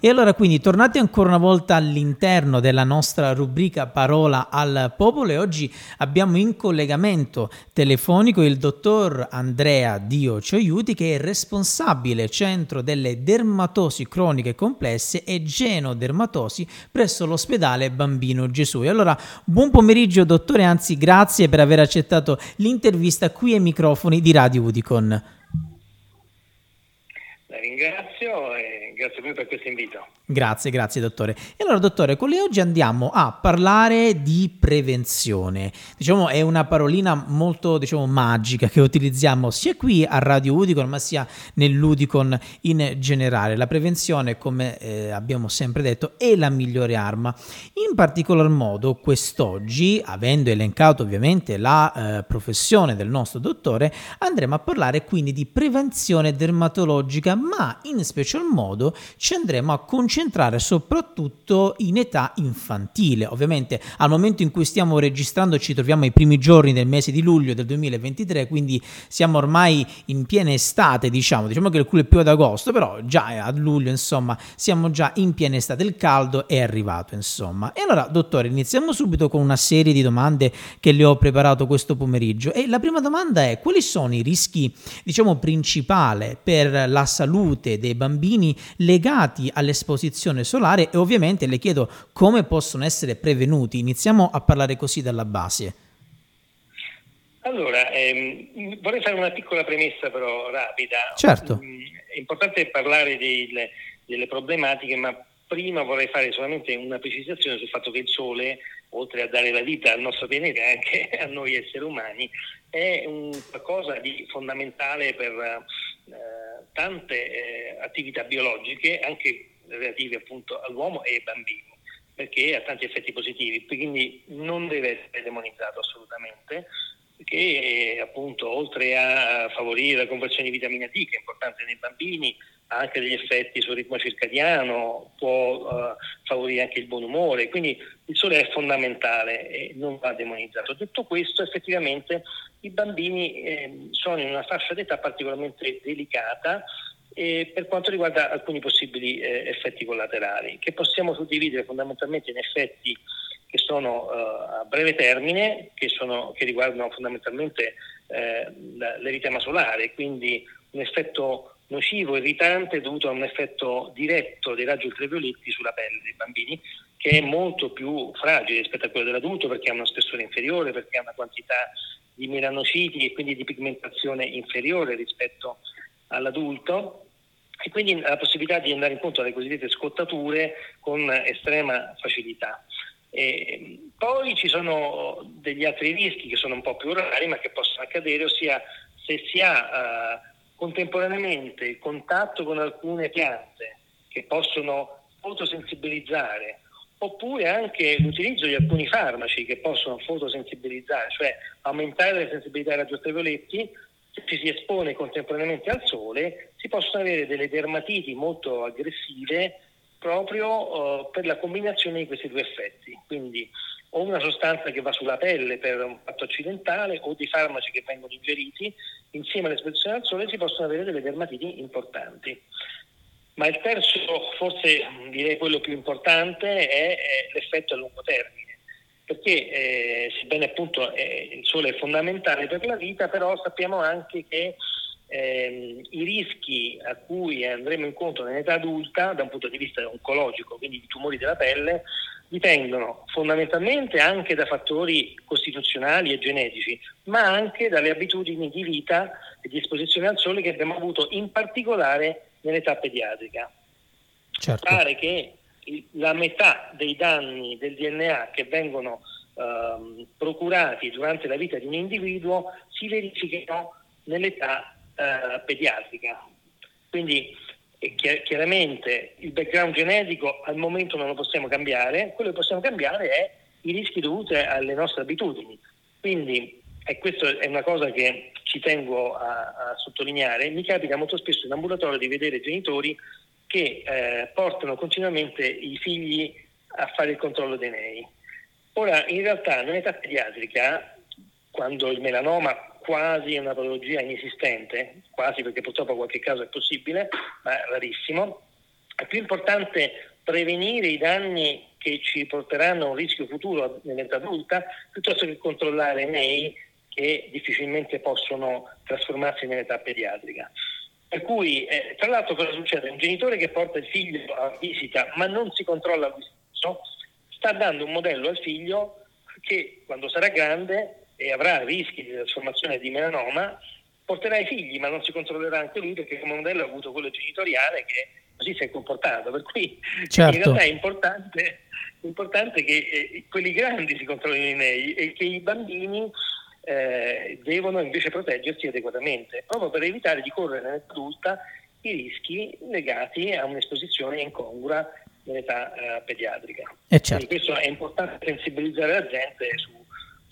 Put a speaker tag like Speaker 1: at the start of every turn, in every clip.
Speaker 1: E allora quindi tornati ancora una volta all'interno della nostra rubrica Parola al Popolo e oggi abbiamo in collegamento telefonico il dottor Andrea Dio Cioiuti che è responsabile centro delle dermatosi croniche complesse e genodermatosi presso l'ospedale Bambino Gesù. E allora buon pomeriggio dottore, anzi grazie per aver accettato l'intervista qui ai microfoni di Radio Udicon.
Speaker 2: La ringrazio e grazie a voi per questo invito.
Speaker 1: Grazie, grazie dottore. E allora dottore, con lei oggi andiamo a parlare di prevenzione. Diciamo è una parolina molto diciamo, magica che utilizziamo sia qui a Radio Udicon ma sia nell'Udicon in generale. La prevenzione, come eh, abbiamo sempre detto, è la migliore arma. In particolar modo quest'oggi, avendo elencato ovviamente la eh, professione del nostro dottore, andremo a parlare quindi di prevenzione dermatologica, ma in special modo ci andremo a concentrare soprattutto in età infantile. Ovviamente al momento in cui stiamo registrando ci troviamo ai primi giorni del mese di luglio del 2023, quindi siamo ormai in piena estate, diciamo, diciamo che il culo è più ad agosto, però già a luglio, insomma, siamo già in piena estate, il caldo è arrivato, insomma. E allora, dottore, iniziamo subito con una serie di domande che le ho preparato questo pomeriggio. E la prima domanda è: quali sono i rischi, diciamo, principali per la salute dei bambini legati all'esposizione esposizione solare e ovviamente le chiedo come possono essere prevenuti. Iniziamo a parlare così dalla base.
Speaker 2: Allora, ehm, vorrei fare una piccola premessa però rapida.
Speaker 1: Certo.
Speaker 2: Mm, è importante parlare delle, delle problematiche, ma prima vorrei fare solamente una precisazione sul fatto che il Sole, oltre a dare la vita al nostro pianeta e anche a noi esseri umani, è un qualcosa di fondamentale per tante eh, attività biologiche, anche relative appunto all'uomo e ai bambini, perché ha tanti effetti positivi, quindi non deve essere demonizzato assolutamente, perché appunto oltre a favorire la conversione di vitamina D, che è importante nei bambini, ha anche degli effetti sul ritmo circadiano, può uh, favorire anche il buon umore, quindi il sole è fondamentale e non va demonizzato. Detto questo, effettivamente i bambini eh, sono in una fascia d'età particolarmente delicata e per quanto riguarda alcuni possibili eh, effetti collaterali, che possiamo suddividere fondamentalmente in effetti che sono eh, a breve termine, che, sono, che riguardano fondamentalmente eh, l'eritema solare, quindi un effetto nocivo, irritante dovuto a un effetto diretto dei raggi ultravioletti sulla pelle dei bambini, che è molto più fragile rispetto a quello dell'adulto perché ha uno spessore inferiore, perché ha una quantità di melanociti e quindi di pigmentazione inferiore rispetto all'adulto e quindi la possibilità di andare incontro alle cosiddette scottature con estrema facilità. E poi ci sono degli altri rischi che sono un po' più rari ma che possono accadere, ossia se si ha uh, contemporaneamente contatto con alcune piante che possono fotosensibilizzare oppure anche l'utilizzo di alcuni farmaci che possono fotosensibilizzare, cioè aumentare la sensibilità ai raggi ultravioletti, ci si espone contemporaneamente al sole, si possono avere delle dermatiti molto aggressive proprio uh, per la combinazione di questi due effetti. Quindi o una sostanza che va sulla pelle per un fatto accidentale o dei farmaci che vengono ingeriti, insieme all'esposizione al sole si possono avere delle dermatiti importanti. Ma il terzo, forse direi quello più importante, è, è l'effetto a lungo termine perché eh, sebbene appunto eh, il sole è fondamentale per la vita, però sappiamo anche che eh, i rischi a cui andremo incontro nell'età adulta, da un punto di vista oncologico, quindi di tumori della pelle, dipendono fondamentalmente anche da fattori costituzionali e genetici, ma anche dalle abitudini di vita e di esposizione al sole che abbiamo avuto in particolare nell'età pediatrica.
Speaker 1: Certo.
Speaker 2: Pare che la metà dei danni del DNA che vengono ehm, procurati durante la vita di un individuo si verificano nell'età eh, pediatrica. Quindi eh, chiaramente il background genetico al momento non lo possiamo cambiare, quello che possiamo cambiare è i rischi dovuti alle nostre abitudini. Quindi, e questa è una cosa che ci tengo a, a sottolineare, mi capita molto spesso in ambulatorio di vedere genitori che eh, portano continuamente i figli a fare il controllo dei nei. Ora, in realtà, nell'età pediatrica, quando il melanoma quasi una patologia inesistente, quasi perché purtroppo qualche caso è possibile, ma rarissimo, È più importante prevenire i danni che ci porteranno a un rischio futuro nell'età adulta piuttosto che controllare nei che difficilmente possono trasformarsi nell'età pediatrica. Per cui, eh, tra l'altro, cosa succede? Un genitore che porta il figlio a visita ma non si controlla lui stesso, sta dando un modello al figlio che quando sarà grande e avrà rischi di trasformazione di melanoma, porterà i figli, ma non si controllerà anche lui perché come modello ha avuto quello genitoriale che così si è comportato. Per cui certo. in realtà è importante, importante che eh, quelli grandi si controllino i nei e che i bambini eh, devono invece proteggersi adeguatamente, proprio per evitare di correre nell'età adulta i rischi legati a un'esposizione incongrua nell'età eh, pediatrica.
Speaker 1: Eh certo.
Speaker 2: Quindi questo è importante sensibilizzare la gente su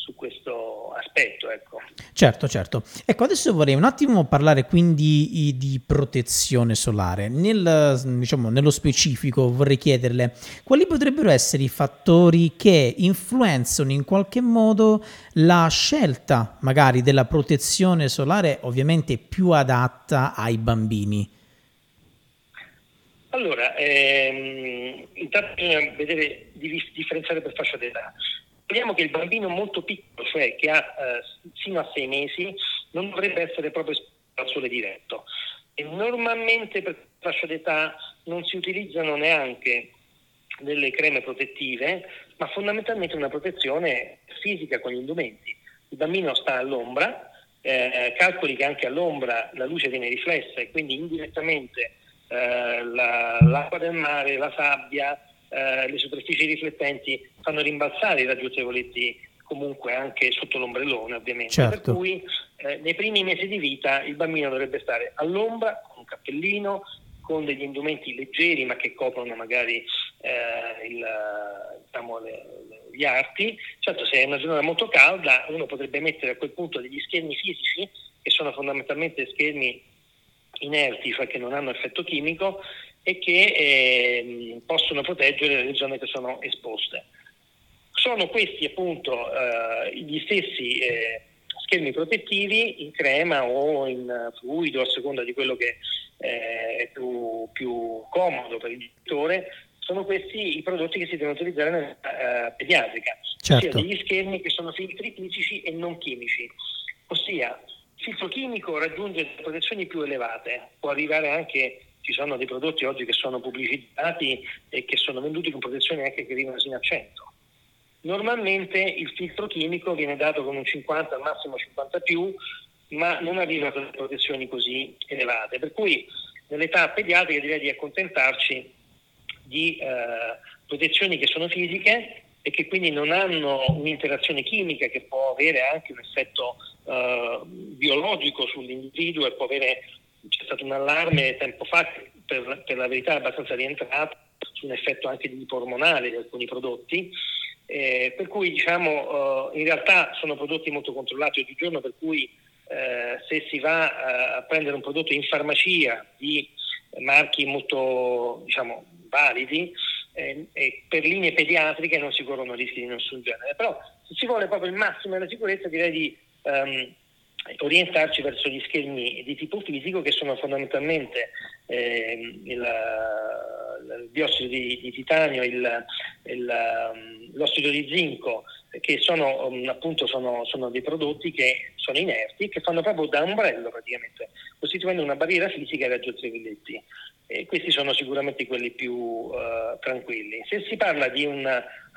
Speaker 2: su questo aspetto. Ecco.
Speaker 1: Certo, certo. Ecco, adesso vorrei un attimo parlare quindi di protezione solare. Nel, diciamo, nello specifico vorrei chiederle quali potrebbero essere i fattori che influenzano in qualche modo la scelta magari della protezione solare ovviamente più adatta ai bambini.
Speaker 2: Allora, ehm, intanto bisogna vedere, differenziare per fascia d'età. Vediamo che il bambino molto piccolo, cioè che ha eh, fino a sei mesi, non dovrebbe essere proprio esposto al sole diretto. E normalmente per fascia d'età non si utilizzano neanche delle creme protettive, ma fondamentalmente una protezione fisica con gli indumenti. Il bambino sta all'ombra, eh, calcoli che anche all'ombra la luce viene riflessa e quindi indirettamente eh, la, l'acqua del mare, la sabbia, eh, le superfici riflettenti fanno rimbalzare i raggi ultravioletti comunque anche sotto l'ombrellone ovviamente, certo. per cui eh, nei primi mesi di vita il bambino dovrebbe stare all'ombra con un cappellino, con degli indumenti leggeri ma che coprono magari eh, il, diciamo, le, gli arti. Certo se è una giornata molto calda uno potrebbe mettere a quel punto degli schermi fisici che sono fondamentalmente schermi inerti, cioè che non hanno effetto chimico e che eh, possono proteggere le zone che sono esposte. Sono questi appunto eh, gli stessi eh, schermi protettivi in crema o in fluido a seconda di quello che eh, è più, più, comodo per il genitore, sono questi i prodotti che si devono utilizzare nella uh, pediatrica, certo. ossia degli schermi che sono filtri fisici e non chimici, ossia il filtro chimico raggiunge protezioni più elevate, può arrivare anche ci sono dei prodotti oggi che sono pubblicizzati e che sono venduti con protezioni anche che arrivano fino a 100. Normalmente il filtro chimico viene dato con un 50 al massimo 50 più, ma non arriva con protezioni così elevate. Per cui nell'età pediatrica direi di accontentarci di eh, protezioni che sono fisiche e che quindi non hanno un'interazione chimica che può avere anche un effetto eh, biologico sull'individuo e può avere stato un allarme tempo fa, per, per la verità abbastanza rientrato, su un effetto anche di ormonale di alcuni prodotti, eh, per cui diciamo eh, in realtà sono prodotti molto controllati oggigiorno, per cui eh, se si va eh, a prendere un prodotto in farmacia di marchi molto diciamo, validi, eh, per linee pediatriche non si corrono rischi di nessun genere. Però se si vuole proprio il massimo della sicurezza direi di um, orientarci verso gli schermi di tipo fisico che sono fondamentalmente eh, il, il, biossido di, di titanio, il, il, um, l'ossido di zinco, che sono um, appunto sono, sono, dei prodotti che sono inerti, che fanno proprio da ombrello praticamente, costituendo una barriera fisica ai raggi ultravioletti. E questi sono sicuramente quelli più uh, tranquilli. Se si parla di un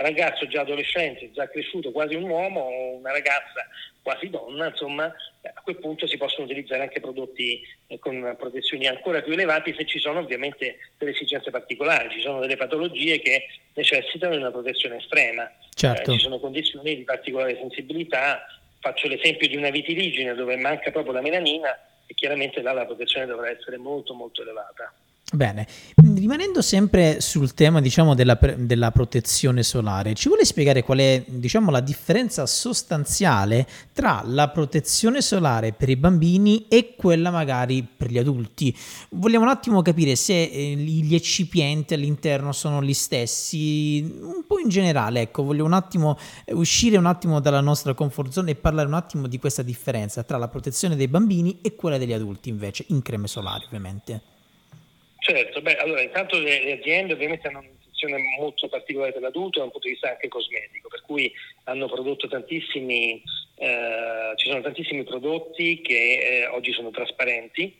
Speaker 2: ragazzo già adolescente, già cresciuto, quasi un uomo, o una ragazza quasi donna, insomma, a quel punto si possono utilizzare anche prodotti eh, con protezioni ancora più elevate se ci sono ovviamente delle esigenze particolari, ci sono delle patologie che necessitano di una protezione estrema,
Speaker 1: certo.
Speaker 2: eh, ci sono condizioni di particolare sensibilità, faccio l'esempio di una vitiligine dove manca proprio la melanina e chiaramente là la protezione dovrà essere molto molto elevata.
Speaker 1: Bene, rimanendo sempre sul tema diciamo, della, della, protezione solare, ci vuole spiegare qual è diciamo, la differenza sostanziale tra la protezione solare per i bambini e quella magari per gli adulti? Vogliamo un attimo capire se eh, gli eccipienti all'interno sono gli stessi, un po' in generale, ecco, voglio un attimo eh, uscire un attimo dalla nostra comfort zone e parlare un attimo di questa differenza tra la protezione dei bambini e quella degli adulti invece, in creme solari ovviamente.
Speaker 2: Certo, beh, allora intanto le, le aziende ovviamente hanno un'intenzione molto particolare per l'adulto da un punto di vista anche cosmetico, per cui hanno prodotto tantissimi, eh, ci sono tantissimi prodotti che eh, oggi sono trasparenti,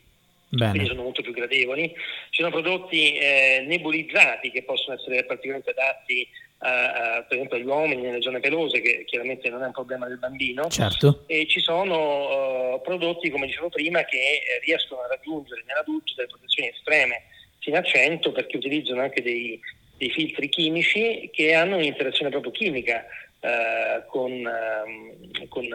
Speaker 2: Bene. quindi sono molto più gradevoli. Ci sono prodotti eh, nebulizzati che possono essere particolarmente adatti a, a, per esempio agli uomini nelle zone pelose, che chiaramente non è un problema del bambino.
Speaker 1: Certo.
Speaker 2: E ci sono uh, prodotti, come dicevo prima, che eh, riescono a raggiungere nell'adulto delle protezioni estreme fino a 100 perché utilizzano anche dei, dei filtri chimici che hanno un'interazione proprio chimica uh, con, uh, con,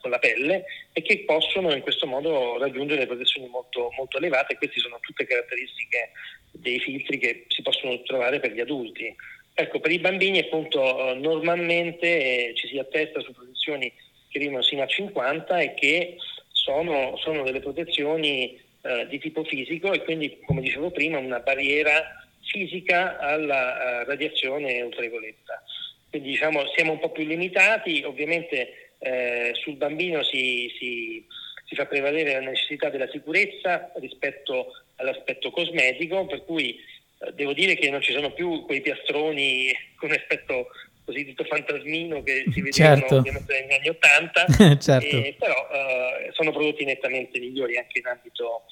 Speaker 2: con, la pelle e che possono in questo modo raggiungere protezioni molto, molto elevate. Queste sono tutte caratteristiche dei filtri che si possono trovare per gli adulti. Ecco, per i bambini appunto normalmente eh, ci si attesta su protezioni che arrivano sino a 50 e che sono, sono delle protezioni eh, di tipo fisico e quindi, come dicevo prima, una barriera fisica alla uh, radiazione ultravioletta. Quindi diciamo siamo un po' più limitati, ovviamente eh, sul bambino si, si, si fa prevalere la necessità della sicurezza rispetto all'aspetto cosmetico, per cui eh, devo dire che non ci sono più quei piastroni con effetto cosiddetto fantasmino che si vedevano certo. negli anni Ottanta, certo. eh, però eh, sono prodotti nettamente migliori anche in ambito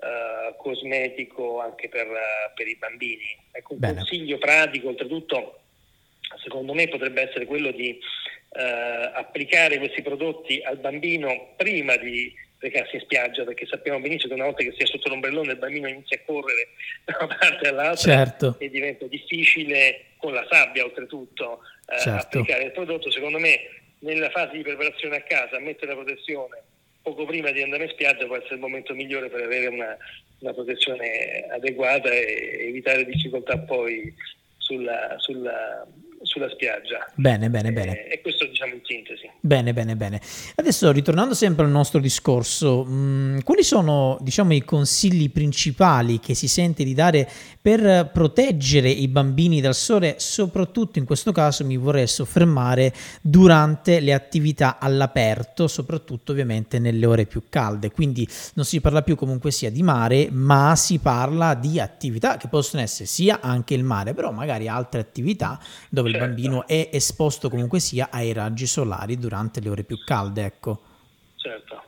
Speaker 2: eh, cosmetico anche per, per, i bambini. Ecco, un Bene. consiglio pratico, oltretutto, secondo me potrebbe essere quello di eh, applicare questi prodotti al bambino prima di recarsi in spiaggia perché sappiamo benissimo che una volta che si è sotto l'ombrellone il bambino inizia a correre da una parte all'altra certo. e diventa difficile con la sabbia oltretutto certo. applicare il prodotto secondo me nella fase di preparazione a casa mettere la protezione poco prima di andare in spiaggia può essere il momento migliore per avere una, una protezione adeguata e evitare difficoltà poi sulla, sulla sulla spiaggia.
Speaker 1: Bene, bene, bene.
Speaker 2: E questo diciamo in sintesi.
Speaker 1: Bene, bene, bene. Adesso ritornando sempre al nostro discorso, mh, mm, quali sono diciamo i consigli principali che si sente di dare per proteggere i bambini dal sole? Soprattutto in questo caso mi vorrei soffermare durante le attività all'aperto, soprattutto ovviamente nelle ore più calde. Quindi non si parla più comunque sia di mare, ma si parla di attività che possono essere sia anche il mare, però magari altre attività dove. Il bambino è esposto comunque sia ai raggi solari durante le ore più calde, ecco.
Speaker 2: Certo.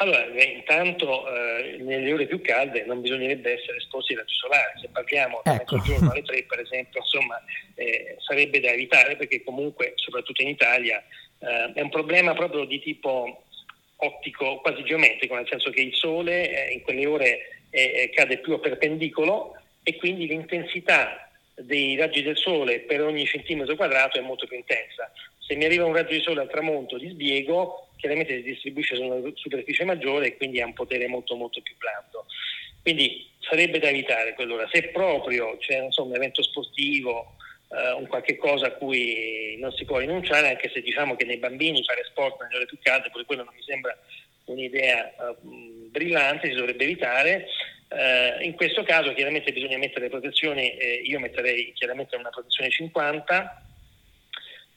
Speaker 2: Allora, intanto eh, nelle ore più calde non bisognerebbe essere esposti ai raggi solari, se parliamo da ecco. mezzogiorno alle tre per esempio, insomma, eh, sarebbe da evitare perché comunque, soprattutto in Italia, eh, è un problema proprio di tipo ottico, quasi geometrico, nel senso che il sole eh, in quelle ore eh, eh, cade più a perpendicolo e quindi l'intensità dei raggi del sole per ogni centimetro quadrato è molto più intensa. Se mi arriva un raggio di sole al tramonto di sbiego, chiaramente si distribuisce su una superficie maggiore e quindi ha un potere molto molto più blando. Quindi sarebbe da evitare quell'ora. Se proprio c'è insomma, un evento sportivo, eh, un qualche cosa a cui non si può rinunciare, anche se diciamo che nei bambini fare sport nelle ore più calde, pure quello non mi sembra un'idea eh, brillante, si dovrebbe evitare. Eh, in questo caso chiaramente bisogna mettere protezioni, eh, io metterei chiaramente una protezione 50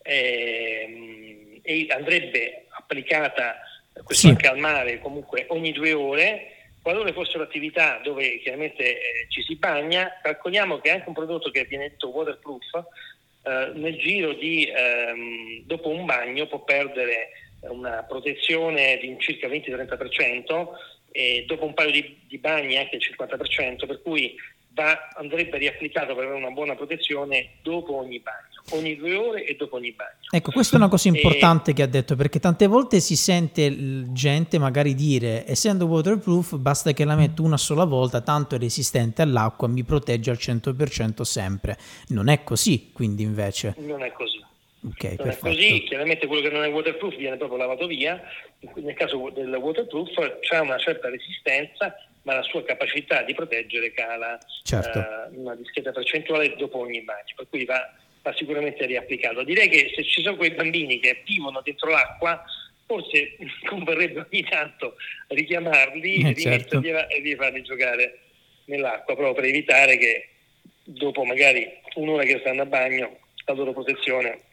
Speaker 2: ehm, e andrebbe applicata questo sì. anche al mare comunque ogni due ore. Qualora fossero attività dove chiaramente eh, ci si bagna, calcoliamo che anche un prodotto che viene detto waterproof eh, nel giro di ehm, dopo un bagno può perdere una protezione di circa 20-30% e dopo un paio di, di bagni anche il 50%, per cui va, andrebbe riapplicato per avere una buona protezione dopo ogni bagno, ogni due ore e dopo ogni bagno.
Speaker 1: Ecco, questa è una cosa importante e... che ha detto, perché tante volte si sente gente magari dire, essendo waterproof basta che la metto una sola volta, tanto è resistente all'acqua, mi protegge al 100% sempre. Non è così, quindi invece.
Speaker 2: Non è così.
Speaker 1: Okay,
Speaker 2: non è così, chiaramente quello che non è waterproof viene proprio lavato via, nel caso del waterproof c'è una certa resistenza ma la sua capacità di proteggere cala certo. uh, una discreta percentuale dopo ogni bagno, per cui va, va, sicuramente riapplicato. Direi che se ci sono quei bambini che vivono dentro l'acqua, forse converrebbe ogni tanto richiamarli eh, certo. e rifarli giocare nell'acqua, proprio per evitare che dopo magari un'ora che stanno a bagno la loro protezione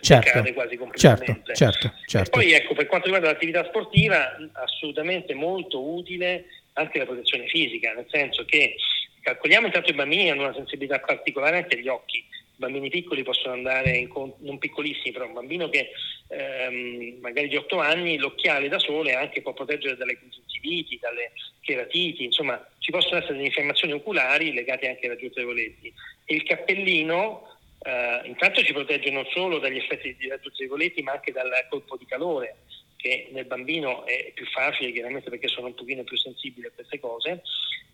Speaker 1: certo, cade quasi completamente. Certo, certo, certo.
Speaker 2: poi ecco, per quanto riguarda l'attività sportiva, assolutamente molto utile anche la protezione fisica, nel senso che Calcoliamo intanto i bambini hanno una sensibilità particolare anche agli occhi. I bambini piccoli possono andare, in, non piccolissimi, però un bambino che ehm, magari di 8 anni, l'occhiale da sole anche può proteggere dalle congiuntiviti, dalle cheratiti, insomma ci possono essere delle infiammazioni oculari legate anche raggi ultravioletti. E il cappellino eh, intanto ci protegge non solo dagli effetti di raggi ultravioletti ma anche dal colpo di calore che nel bambino è più facile chiaramente perché sono un pochino più sensibili a queste cose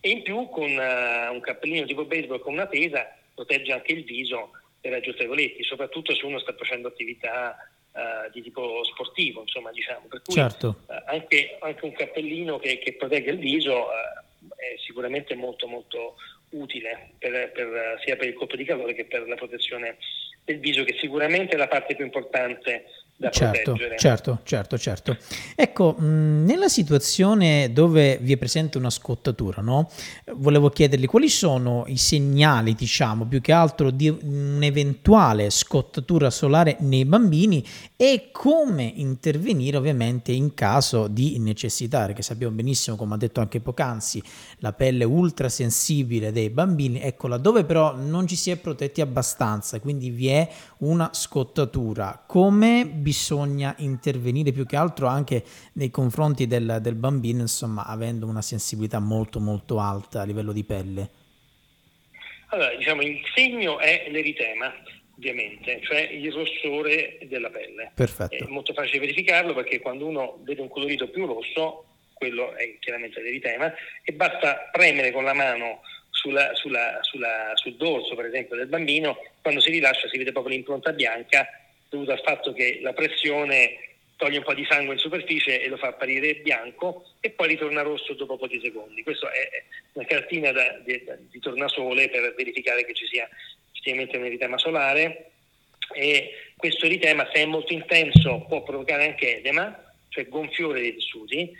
Speaker 2: e in più con uh, un cappellino tipo baseball con una tesa protegge anche il viso dai raggi ultravioletti, soprattutto se uno sta facendo attività uh, di tipo sportivo, insomma, diciamo. Per cui
Speaker 1: certo.
Speaker 2: uh, anche, anche, un cappellino che, che protegge il viso è sicuramente molto molto utile per, per, sia per il colpo di calore che per la protezione del viso, che sicuramente è la parte più importante da
Speaker 1: certo,
Speaker 2: proteggere.
Speaker 1: Certo, certo, certo. Ecco, mh, nella situazione dove vi è presente una scottatura, no? volevo chiedergli quali sono i segnali, diciamo, più che altro di un'eventuale scottatura solare nei bambini e come intervenire ovviamente in caso di necessità, perché sappiamo benissimo, come ha detto anche poc'anzi, la pelle ultrasensibile dei bambini, ecco, laddove però non ci si è protetti abbastanza, quindi vi è una scottatura, come bisogna intervenire più che altro anche nei confronti del, del bambino, insomma, avendo una sensibilità molto molto alta a livello di pelle?
Speaker 2: Allora, diciamo, il segno è l'eritema, ovviamente, cioè il rossore della pelle.
Speaker 1: Perfetto.
Speaker 2: È molto facile verificarlo perché quando uno vede un colorito più rosso, quello è chiaramente l'eritema, e basta premere con la mano sulla, sulla, sulla, sul dorso, per esempio, del bambino, quando si rilascia si vede proprio l'impronta bianca dovuta al fatto che la pressione toglie un po' di sangue in superficie e lo fa apparire bianco e poi ritorna rosso dopo pochi secondi. Questa è una cartina da, di, di, tornasole per verificare che ci sia effettivamente un eritema solare e questo eritema se è molto intenso può provocare anche edema, cioè gonfiore dei tessuti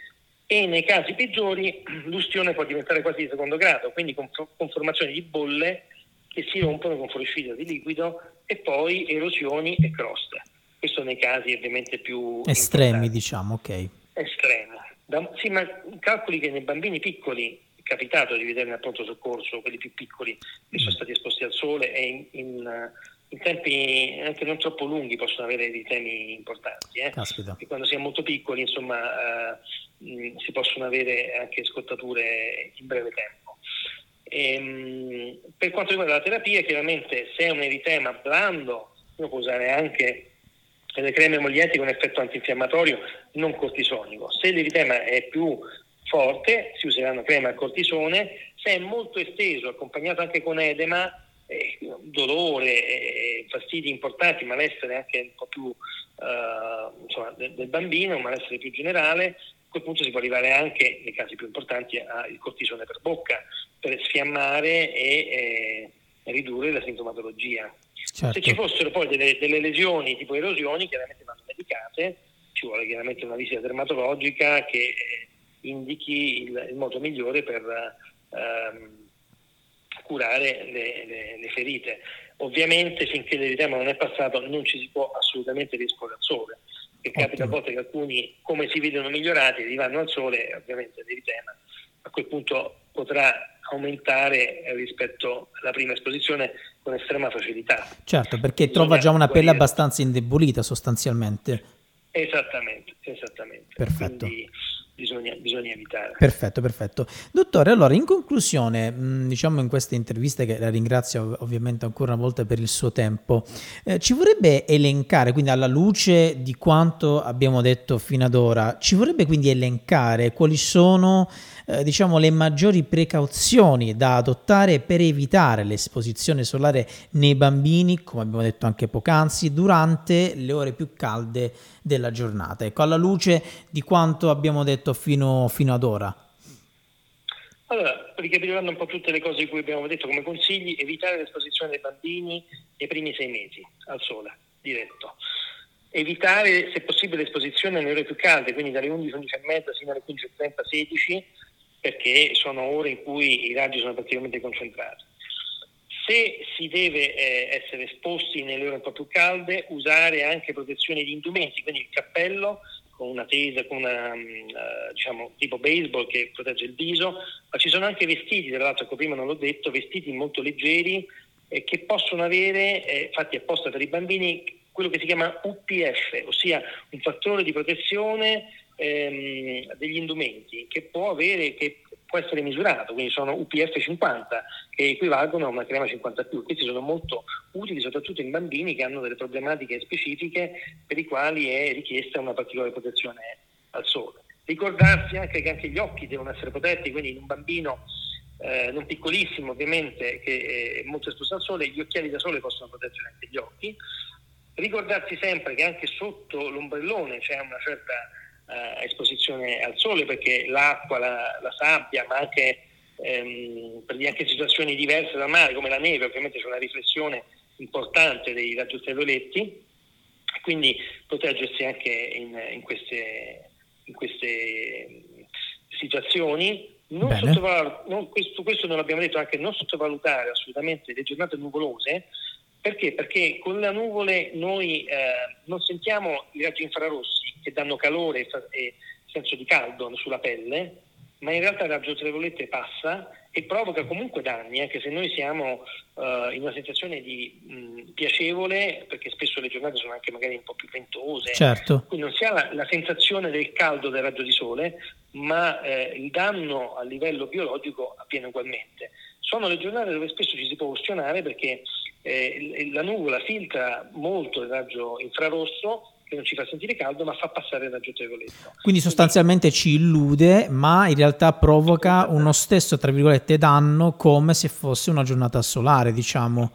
Speaker 2: e nei casi peggiori l'ustione può diventare quasi di secondo grado, quindi con, con formazione di bolle che si rompono con fuoriuscita di liquido e poi erosioni e croste. Questo nei casi ovviamente più
Speaker 1: estremi, diciamo, ok.
Speaker 2: Estremi. Da, sì, ma calcoli che nei bambini piccoli è capitato di vedere nel pronto soccorso, quelli più piccoli che sono mm. stati esposti al sole e in, in, in tempi anche non troppo lunghi possono avere dei temi importanti. Eh? Quando si è molto piccoli, insomma, eh, si possono avere anche scottature in breve tempo. Ehm, per quanto riguarda la terapia, chiaramente se è un eritema blando, uno può usare anche le creme emollienti con effetto antinfiammatorio non cortisonico. Se l'eritema è più forte, si useranno creme al cortisone, se è molto esteso, accompagnato anche con edema, eh, dolore, eh, fastidi importanti, malessere anche un po' più eh, insomma, del, del, bambino, un malessere più generale, a quel punto si può arrivare anche, nei casi più importanti, al cortisone per bocca, per sfiammare e eh, ridurre la sintomatologia. Certo. Se ci fossero poi delle, delle, lesioni tipo erosioni, chiaramente vanno medicate, ci vuole chiaramente una visita dermatologica che eh, indichi il, il, modo migliore per ehm, curare le, le, le, ferite. Ovviamente finché l'eritema non è passato non ci si può assolutamente risporre al sole, che capita a volte che alcuni come si vedono migliorati arrivano al sole ovviamente l'eritema a quel punto potrà aumentare rispetto alla prima esposizione con estrema facilità.
Speaker 1: Certo, perché Bisogna trova già una pelle abbastanza indebolita sostanzialmente.
Speaker 2: Esattamente, esattamente.
Speaker 1: Perfetto.
Speaker 2: Quindi bisogna, bisogna, evitare.
Speaker 1: Perfetto, perfetto. Dottore, allora in conclusione, mm, diciamo in questa intervista che la ringrazio ovviamente ancora una volta per il suo tempo, eh, ci vorrebbe elencare, quindi alla luce di quanto abbiamo detto fino ad ora, ci vorrebbe quindi elencare quali sono eh, diciamo le maggiori precauzioni da adottare per evitare l'esposizione solare nei bambini, come abbiamo detto anche poc'anzi, durante le ore più calde della giornata. Ecco, alla luce di quanto abbiamo detto fino, fino ad ora.
Speaker 2: Allora, ricapitolando un po' tutte le cose di cui abbiamo detto come consigli, evitare l'esposizione dei bambini nei primi sei mesi al sole, diretto. Evitare, se possibile, l'esposizione nelle ore più calde, quindi dalle 11, 11 e mezza fino alle 15.30, 16, perché sono ore in cui i raggi sono praticamente concentrati. Se si deve eh, essere esposti nelle ore un po' più calde, usare anche protezioni di indumenti, quindi il cappello con una tesa, con una, uh, diciamo, tipo baseball che protegge il viso, ma ci sono anche vestiti, tra l'altro, ecco, prima non l'ho detto, vestiti molto leggeri eh, che possono avere, eh, fatti apposta per i bambini, quello che si chiama UPF, ossia un fattore di protezione ehm, degli indumenti che può avere, che può essere misurato, quindi sono UPF 50 che equivalgono a una crema 50 più. Questi sono molto utili soprattutto in bambini che hanno delle problematiche specifiche per i quali è richiesta una particolare protezione al sole. Ricordarsi anche che anche gli occhi devono essere protetti, quindi in un bambino eh, non piccolissimo ovviamente che è molto esposto al sole, gli occhiali da sole possono proteggere anche gli occhi. Ricordarsi sempre che anche sotto l'ombrellone c'è una certa eh, esposizione al sole perché l'acqua, la, la sabbia, ma anche ehm, anche situazioni diverse dal mare come la neve, ovviamente c'è una riflessione importante dei raggi ultravioletti, quindi proteggersi anche in, in, queste, in queste, situazioni. Non non, questo, questo non l'abbiamo detto anche, non sottovalutare assolutamente le giornate nuvolose, perché? Perché con le nuvole noi eh, non sentiamo i raggi infrarossi che danno calore e senso di caldo sulla pelle, ma in realtà il raggio ultraviolette passa e provoca comunque danni, anche se noi siamo uh, in una sensazione di mh, piacevole, perché spesso le giornate sono anche magari un po' più ventose,
Speaker 1: certo.
Speaker 2: quindi non si ha la, la, sensazione del caldo del raggio di sole, ma eh, il danno a livello biologico avviene ugualmente. Sono le giornate dove spesso ci si può ustionare perché eh, la nuvola filtra molto il raggio infrarosso che non ci fa sentire caldo ma fa passare il raggio ultravioletto.
Speaker 1: Quindi sostanzialmente ci illude ma in realtà provoca uno stesso tra virgolette danno come se fosse una giornata solare diciamo.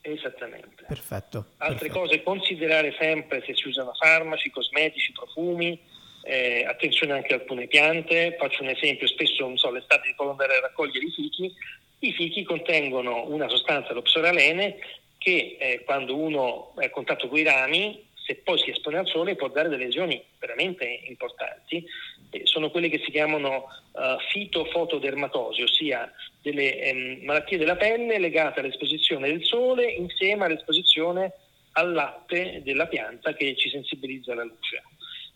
Speaker 2: Esattamente.
Speaker 1: Perfetto.
Speaker 2: Altre
Speaker 1: perfetto.
Speaker 2: cose, considerare sempre se si usano farmaci, cosmetici, profumi, eh, attenzione anche a alcune piante, faccio un esempio, spesso non so, l'estate può andare a raccogliere i fichi, i fichi contengono una sostanza, lo psoralene, che eh, quando uno è a contatto con i rami, se poi si espone al sole, può dare delle lesioni veramente importanti. Eh, sono quelle che si chiamano uh, fitofotodermatosi, ossia delle ehm, malattie della pelle legate all'esposizione del sole insieme all'esposizione al latte della pianta che ci sensibilizza alla luce.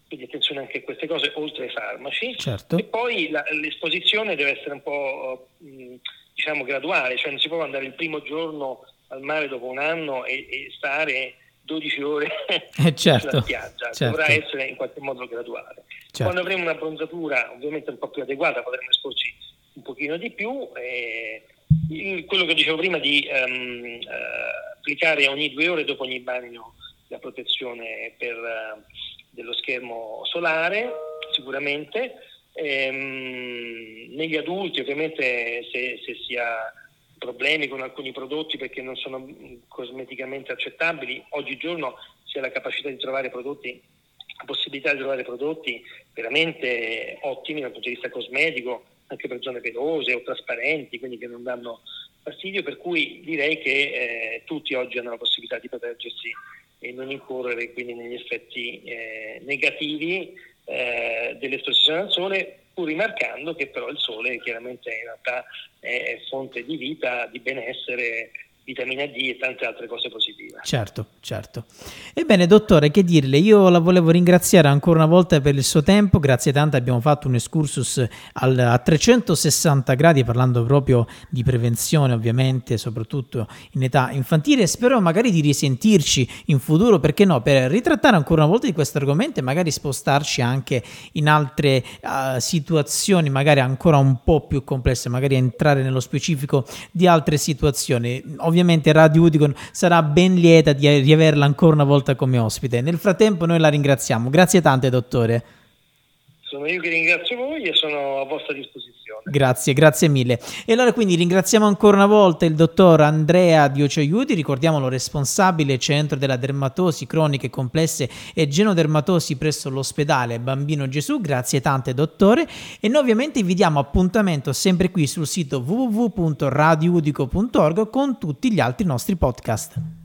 Speaker 2: Quindi attenzione anche a queste cose, oltre ai farmaci.
Speaker 1: Certo.
Speaker 2: E poi la, l'esposizione deve essere un po' mh, diciamo graduale, cioè non si può andare il primo giorno al mare dopo un anno e, e stare 12 ore
Speaker 1: eh certo,
Speaker 2: sulla spiaggia,
Speaker 1: certo.
Speaker 2: dovrà essere in qualche modo graduale. Certo. Quando avremo una bronzatura ovviamente un po' più adeguata potremo esporci un pochino di più. E il, quello che dicevo prima di um, uh, applicare ogni due ore dopo ogni bagno la protezione per, uh, dello schermo solare, sicuramente Ehm, negli adulti ovviamente se, se si ha problemi con alcuni prodotti perché non sono cosmeticamente accettabili, oggigiorno si ha la capacità di trovare prodotti, la possibilità di trovare prodotti veramente ottimi dal punto di vista cosmetico, anche per zone pelose o trasparenti, quindi che non danno fastidio, per cui direi che eh, tutti oggi hanno la possibilità di proteggersi e non incorrere quindi negli effetti eh, negativi eh, dell'esposizione al sole, pur rimarcando che però il sole chiaramente in realtà è fonte di vita, di benessere vitamina D e tante altre cose positive.
Speaker 1: Certo, certo. Ebbene, dottore, che dirle? Io la volevo ringraziare ancora una volta per il suo tempo, grazie tante abbiamo fatto un excursus al, a 360 gradi parlando proprio di prevenzione, ovviamente, soprattutto in età infantile. Spero magari di risentirci in futuro, perché no, per ritrattare ancora una volta di questo argomento e magari spostarci anche in altre uh, situazioni, magari ancora un po' più complesse, magari entrare nello specifico di altre situazioni ovviamente Radio Udicon sarà ben lieta di riaverla ancora una volta come ospite. Nel frattempo noi la ringraziamo. Grazie tante, dottore.
Speaker 2: Sono io che ringrazio voi e sono a vostra disposizione.
Speaker 1: Grazie, grazie mille. E allora quindi ringraziamo ancora una volta il dottor Andrea Diocioiuti, ricordiamolo responsabile centro della dermatosi croniche complesse e genodermatosi presso l'ospedale Bambino Gesù. Grazie tante dottore e noi ovviamente vi diamo appuntamento sempre qui sul sito www.radioudico.org con tutti gli altri nostri podcast.